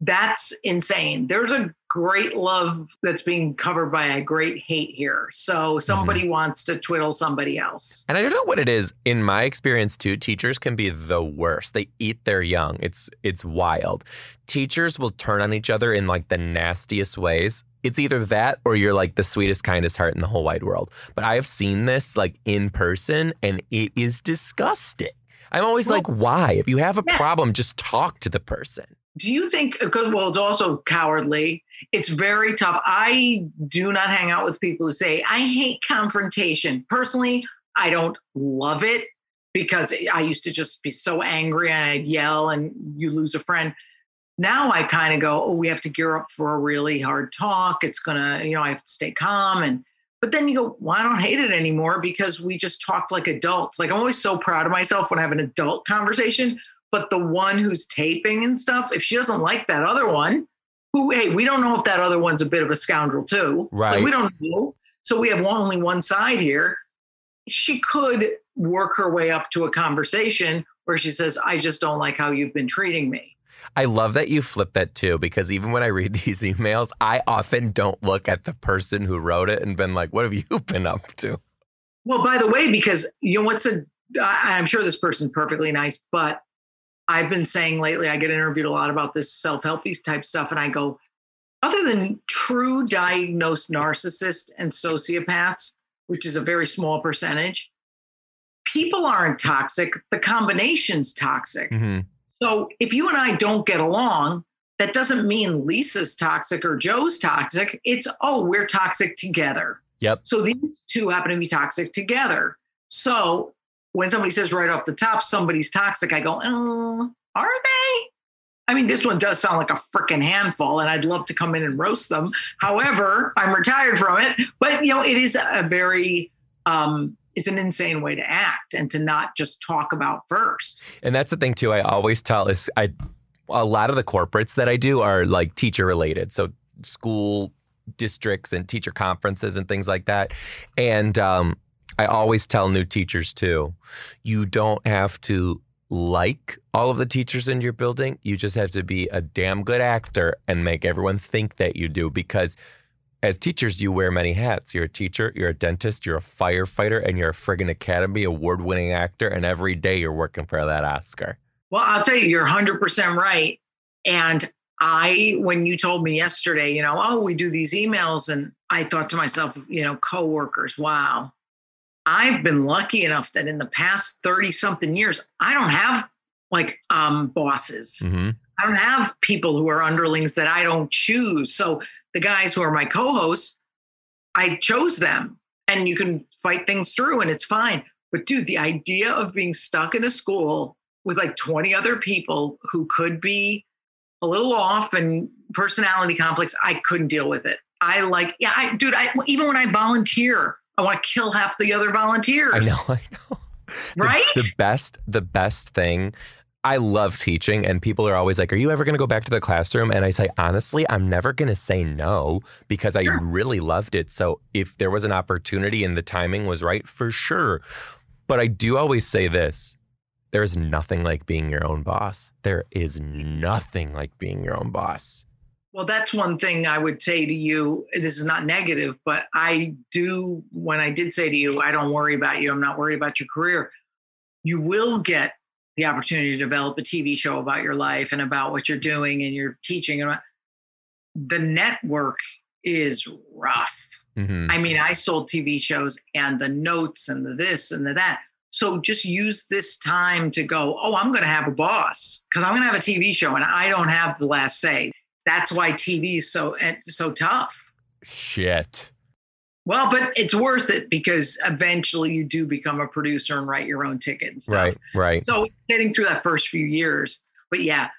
That's insane. There's a great love that's being covered by a great hate here. So somebody mm-hmm. wants to twiddle somebody else. And I don't know what it is. In my experience too, teachers can be the worst. They eat their young. It's it's wild. Teachers will turn on each other in like the nastiest ways. It's either that or you're like the sweetest, kindest heart in the whole wide world. But I have seen this like in person and it is disgusting. I'm always Well- like, why? If you have a Yes. problem, just talk to the person. Do you think, because, well, it's also cowardly. It's very tough. I do not hang out with people who say, I hate confrontation. Personally, I don't love it because I used to just be so angry and I'd yell and you lose a friend. Now I kind of go, oh, we have to gear up for a really hard talk. It's to, you know, I have to stay calm. And, but then you go, well, I don't hate it anymore because we just talked like adults. Like I'm always so proud of myself when I have an adult conversation but the one who's taping and stuff, if she doesn't like that other one, who, hey, we don't know if that other one's a bit of a scoundrel too. Like, Right. we don't know. So we have one, only one side here. She could work her way up to a conversation where she says, I just don't like how you've been treating me. I love that you flip that too, because even when I read *laughs* these emails, I often don't look at the person who wrote it and been like, what have you *laughs* been up to? Well, by the way, because you know what's a, I- I'm sure this person's perfectly nice, but I've been saying lately, I get interviewed a lot about this self helpy type stuff, and I go, other than true diagnosed narcissists and sociopaths, which is a very small percentage, people aren't toxic. The combination's toxic. Mhm. So if you and I don't get along, that doesn't mean Lisa's toxic or Joe's toxic. It's, oh, we're toxic together. Yep. So these two happen to be toxic together. So when somebody says right off the top, somebody's toxic, I go, oh, are they? I mean, this one does sound like a freaking handful, and I'd love to come in and roast them. However, I'm retired from it. But you know, it is a very um, it's an insane way to act and to not just talk about first. And that's the thing too. I always tell is I a lot of the corporates that I do are like teacher related. So school districts and teacher conferences and things like that. And um, I always tell new teachers too, you don't have to like all of the teachers in your building. You just have to be a damn good actor and make everyone think that you do because as teachers, you wear many hats. You're a teacher, you're a dentist, you're a firefighter, and you're a friggin' Academy Award winning actor. And every day you're working for that Oscar. Well, I'll tell you, you're 100% right. And I, when you told me yesterday, you know, oh, we do these emails, and I thought to myself, you know, coworkers, wow, I've been lucky enough that in the past 30 something years, I don't have like um, bosses. Mm-hmm. I don't have people who are underlings that I don't choose. So the guys who are my co-hosts, I chose them and you can fight things through and it's fine. But dude, the idea of being stuck in a school with like 20 other people who could be a little off and personality conflicts, I couldn't deal with it. I like, yeah, I, dude, I, even when I volunteer, I want to kill half the other volunteers. I know, *laughs* I know. Right? The, the best, the best thing. I love teaching, and people are always like, "Are you ever going to go back to the classroom?" And I say, honestly, I'm never going to say no because I Sure. really loved it. So if there was an opportunity and the timing was right, for sure. But I do always say this: there is nothing like being your own boss. There is nothing like being your own boss. Well, that's one thing I would say to you. This is not negative, but I do, when I did say to you, I don't worry about you, I'm not worried about your career, you will get the opportunity to develop a TV show about your life and about what you're doing and your teaching. And the network is rough. Mhm. I mean, I sold TV shows and the notes and the this and the that. So just use this time to go, oh, I'm going to have a boss because I'm going to have a TV show and I don't have the last say. That's why TV is so and so tough. Shit. Well, but it's worth it because eventually you do become a producer and write your own ticket and stuff. Right. Right. So getting through that first few years, but yeah,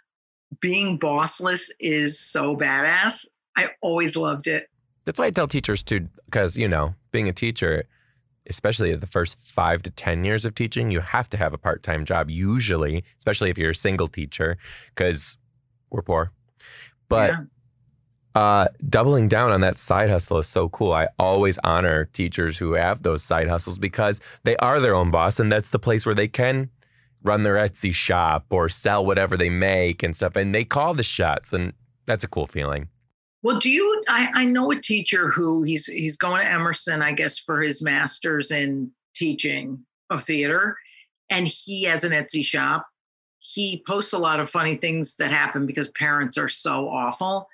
being bossless is so badass. I always loved it. That's why I tell teachers too, because you know, being a teacher, especially the first five to ten years of teaching, you have to have a part-time job. Usually, especially if you're a single teacher, because we're poor. But Yeah. uh, doubling down on that side hustle is so cool. I always honor teachers who have those side hustles because they are their own boss, and that's the place where they can run their Etsy shop or sell whatever they make and stuff. And they call the shots, and that's a cool feeling. Well, do you? I, I know a teacher who he's he's going to Emerson, I guess, for his master's in teaching of theater, and he has an Etsy shop. He posts a lot of funny things that happen because parents are so awful,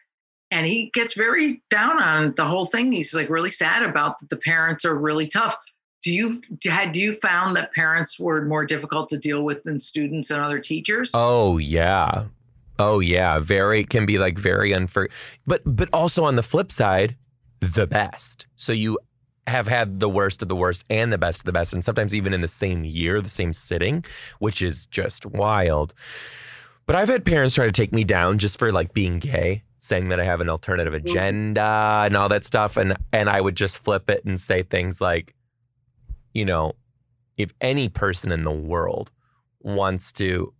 and he gets very down on the whole thing. He's like really sad about that the parents are really tough. Do you had do you found that parents were more difficult to deal with than students and other teachers? Oh yeah. Oh yeah. Very can be like very unfair. But but also on the flip side, the best. So you have had the worst of the worst and the best of the best, and sometimes even in the same year, the same sitting, which is just wild. But I've had parents try to take me down just for like being gay, saying that I have an alternative mm-hmm. agenda and all that stuff. And and I would just flip it and say things like, you know, if any person in the world wants to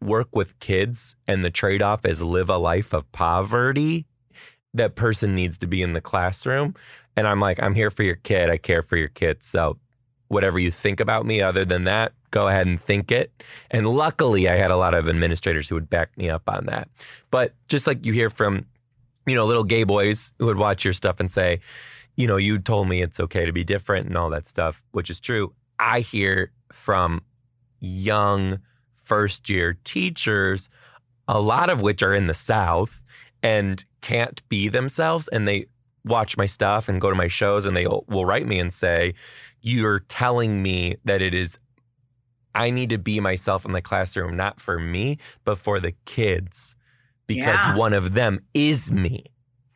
work with kids and the trade off is live a life of poverty, that person needs to be in the classroom. And I'm like, I'm here for your kid. I care for your kid. So whatever you think about me other than that, go ahead and think it. And luckily, I had a lot of administrators who would back me up on that. But just like you hear from, you know, little gay boys who would watch your stuff and say, you know, you told me it's okay to be different and all that stuff, which is true. I hear from young first year teachers, a lot of which are in the South and can't be themselves. And they watch my stuff and go to my shows and they will write me and say, You're telling me that it is I need to be myself in the classroom, not for me, but for the kids, because Yeah. one of them is me.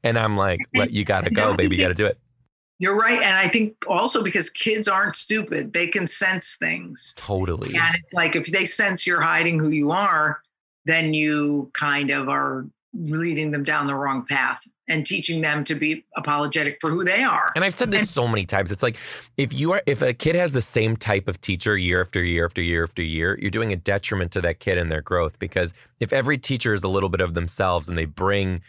And I'm like, "Let you gotta go, baby. You gotta do it." You're right. And I think also because kids aren't stupid, they can sense things. Totally. And it's like if they sense you're hiding who you are, then you kind of are leading them down the wrong path and teaching them to be apologetic for who they are. And I've said this so many times. It's like if you are if a kid has the same type of teacher year after year after year after year, you're doing a detriment to that kid and their growth because if every teacher is a little bit of themselves and they bring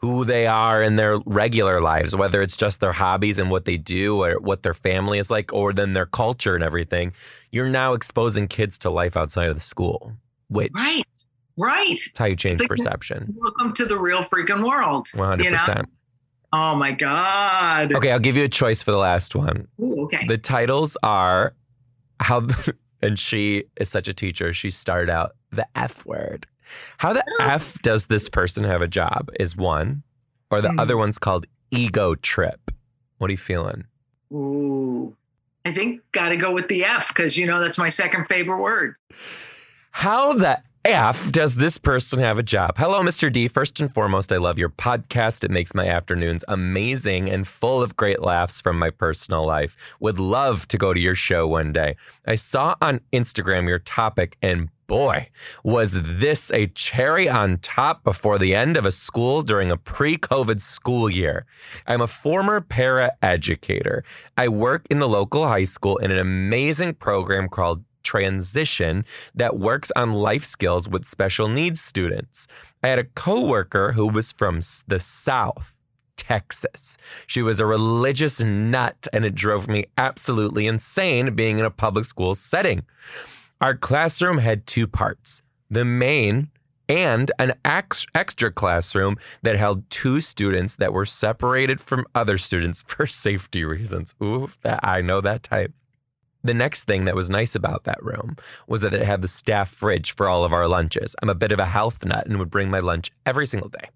who they are in their regular lives, whether it's just their hobbies and what they do or what their family is like or then their culture and everything, you're now exposing kids to life outside of the school, which Right. Right. is how you change like- perception. Welcome to the real freaking world. 100%. You know? Oh my God. Okay, I'll give you a choice for the last one. Ooh, okay. The titles are how, *laughs* and she is such a teacher. She started out the F word. How the F does this person have a job is one, or the Mhm. other one's called ego trip. What are you feeling? Ooh. I think got to go with the F because you know that's my second favorite word. How the F does this person have a job? Hello, Mr. D. First and foremost, I love your podcast. It makes my afternoons amazing and full of great laughs from my personal life. Would love to go to your show one day. I saw on Instagram your topic, and boy, was this a cherry on top before the end of a school during a pre COVID school year. I'm a former para educator. I work in the local high school in an amazing program called Transition that works on life skills with special needs students. I had a coworker who was from the South. Texas. She was a religious nut, and it drove me absolutely insane being in a public school setting. Our classroom had two parts the main and an ex- extra classroom that held two students that were separated from other students *laughs* for safety reasons. Ooh, that, I know that type. The next thing that was nice about that room was that it had the staff fridge for all of our lunches. I'm a bit of a health nut and would bring my lunch every single day.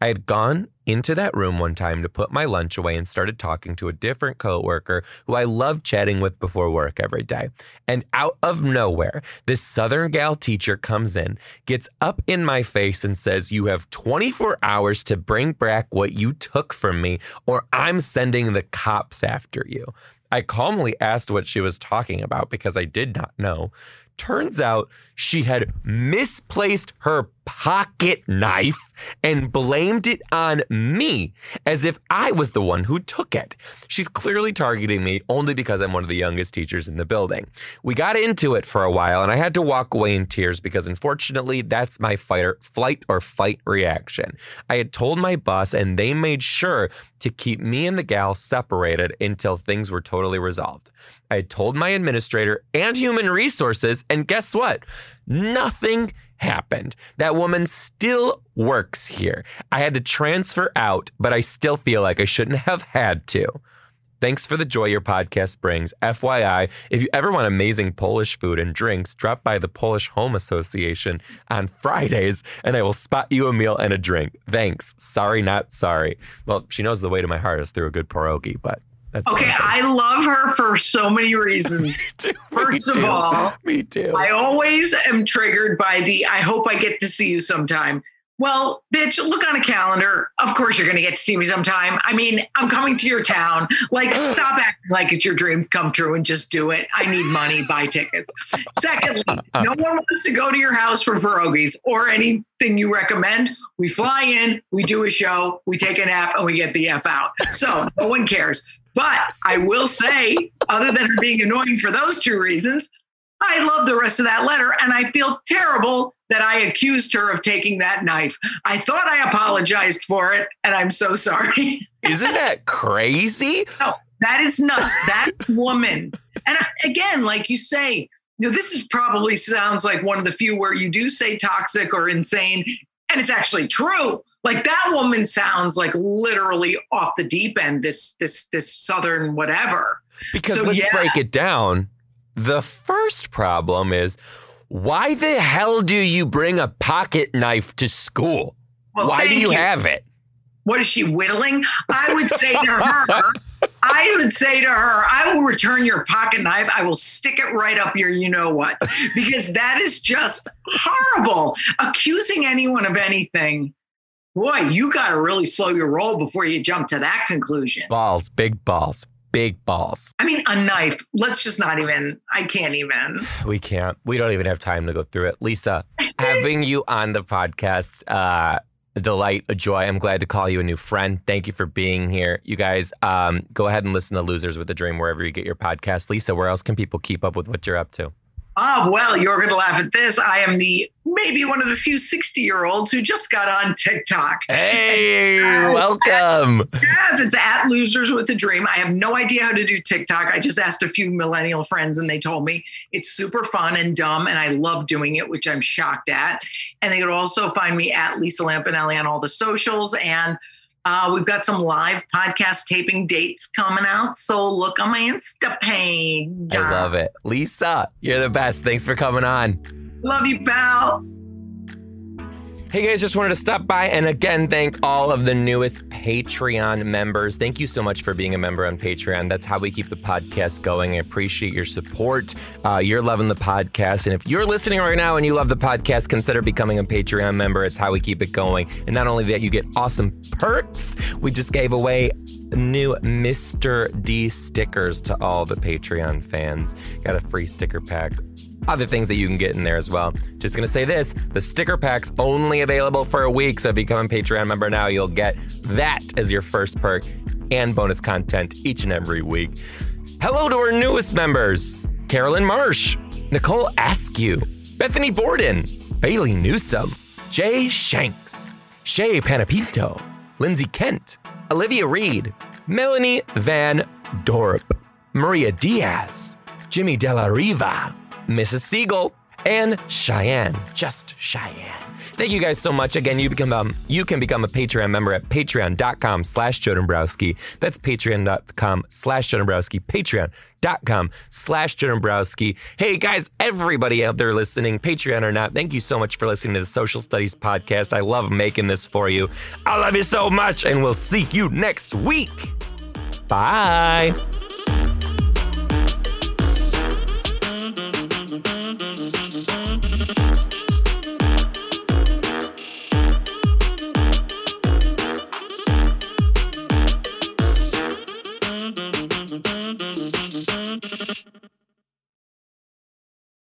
I had gone into that room one time to put my lunch away and started talking to a different coworker who I loved chatting with before work every day. And out of nowhere, this Southern gal teacher comes in, gets up in my face and says, You have 24 hours to bring back what you took from me, or I'm sending the cops after you. I calmly asked what she was talking about because I did not know. Turns out she had misplaced her pocket knife and blamed it on me as if I was the one who took it. She's clearly targeting me only because I'm one of the youngest teachers in the building. We got into it for a while and I had to walk away in tears because unfortunately that's my fight or, flight or fight reaction. I had told my boss and they made sure to keep me and the gal separated until things were totally resolved. I had told my administrator and human resources, and guess what? Nothing happened. That woman still works here. I had to transfer out, but I still feel like I shouldn't have had to. Thanks for the joy your podcast brings. FYI, if you ever want amazing Polish food and drinks, drop by the Polish Home Association on Fridays and I will spot you a meal and a drink. Thanks. Sorry, not sorry. Well, she knows the way to my heart is through a good pierogi, but that's Okay, I'm. I love her for so many reasons. *laughs* Too. First of too. all, me too. I always am triggered by the I hope I get to see you sometime. Well, bitch, look on a calendar. Of course you're going to get to see me sometime. I mean, I'm coming to your town. Like, *gasps* stop acting like it's your dream come true and just do it. I need money, *laughs* buy tickets. Secondly, no one wants to go to your house for pierogies or anything you recommend. We fly in, we do a show, we take a nap, and we get the F out. So no one cares. But I will say, other than her being annoying for those two reasons, I love the rest of that letter, and I feel terrible that I accused her of taking that knife. I thought I apologized for it, and I'm so sorry. *laughs* Isn't that crazy? no, that is nuts. That woman, and again, like you say, you know, this is probably sounds like one of the few where you do say toxic or insane, and it's actually true. Like that woman sounds like literally off the deep end. This this this southern whatever. Because So, let's yeah. break it down. The first problem is why the hell do you bring a pocket knife to school? Well, why do thank you, have it? what is she whittling? I would say to her, *laughs* I would say to her, I will return your pocket knife. I will stick it right up your you know what, because that is just horrible. Accusing anyone of anything. Boy, you got to really slow your roll before you jump to that conclusion. Balls, big balls, big balls. I mean, a knife. Let's just not even, I can't even. We can't. We don't even have time to go through it. Lisa, *laughs* having you on the podcast, uh, a delight, a joy. I'm glad to call you a new friend. Thank you for being here. You guys, um, go ahead and listen to Losers with a Dream wherever you get your podcast. Lisa, where else can people keep up with what you're up to? Oh, well, you're going to laugh at this. I am the maybe one of the few 60 year olds who just got on TikTok. *laughs* Hey, uh, welcome. At, yes, it's at Losers with a Dream. I have no idea how to do TikTok. I just asked a few millennial friends and they told me it's super fun and dumb and I love doing it, which I'm shocked at. And they could also find me at Lisa Lampanelli on all the socials. And uh, we've got some live podcast taping dates coming out. So look on my Insta page. I love it. Lisa, you're the best. Thanks for coming on. Love you, pal. Hey guys, just wanted to stop by and again thank all of the newest Patreon members. Thank you so much for being a member on Patreon. That's how we keep the podcast going. I appreciate your support. Uh, you're loving the podcast. And if you're listening right now and you love the podcast, consider becoming a Patreon member. It's how we keep it going. And not only that, you get awesome perks. We just gave away new Mr. D stickers to all the Patreon fans. Got a free sticker pack other things that you can get in there as well. Just gonna say this the sticker pack's only available for a week. So if you become a Patreon member now, you'll get that as your first perk and bonus content each and every week. Hello to our newest members Carolyn Marsh, Nicole Askew, Bethany Borden, Bailey Newsom, Jay Shanks, Shay Panapinto, Lindsay Kent, Olivia Reed, Melanie Van Dorp, Maria Diaz, Jimmy Della Riva, Mrs. Siegel, and Cheyenne. Just Cheyenne. Thank you guys so much. Again, you become um, you can become a Patreon member at patreon.com slash Joe Dombrowski. That's patreon.com slash Joe Dombrowski. Patreon.com slash Joe Dombrowski. Hey guys, everybody out there listening, Patreon or not, thank you so much for listening to the Social Studies Podcast. I love making this for you. I love you so much, and we'll see you next week. Bye.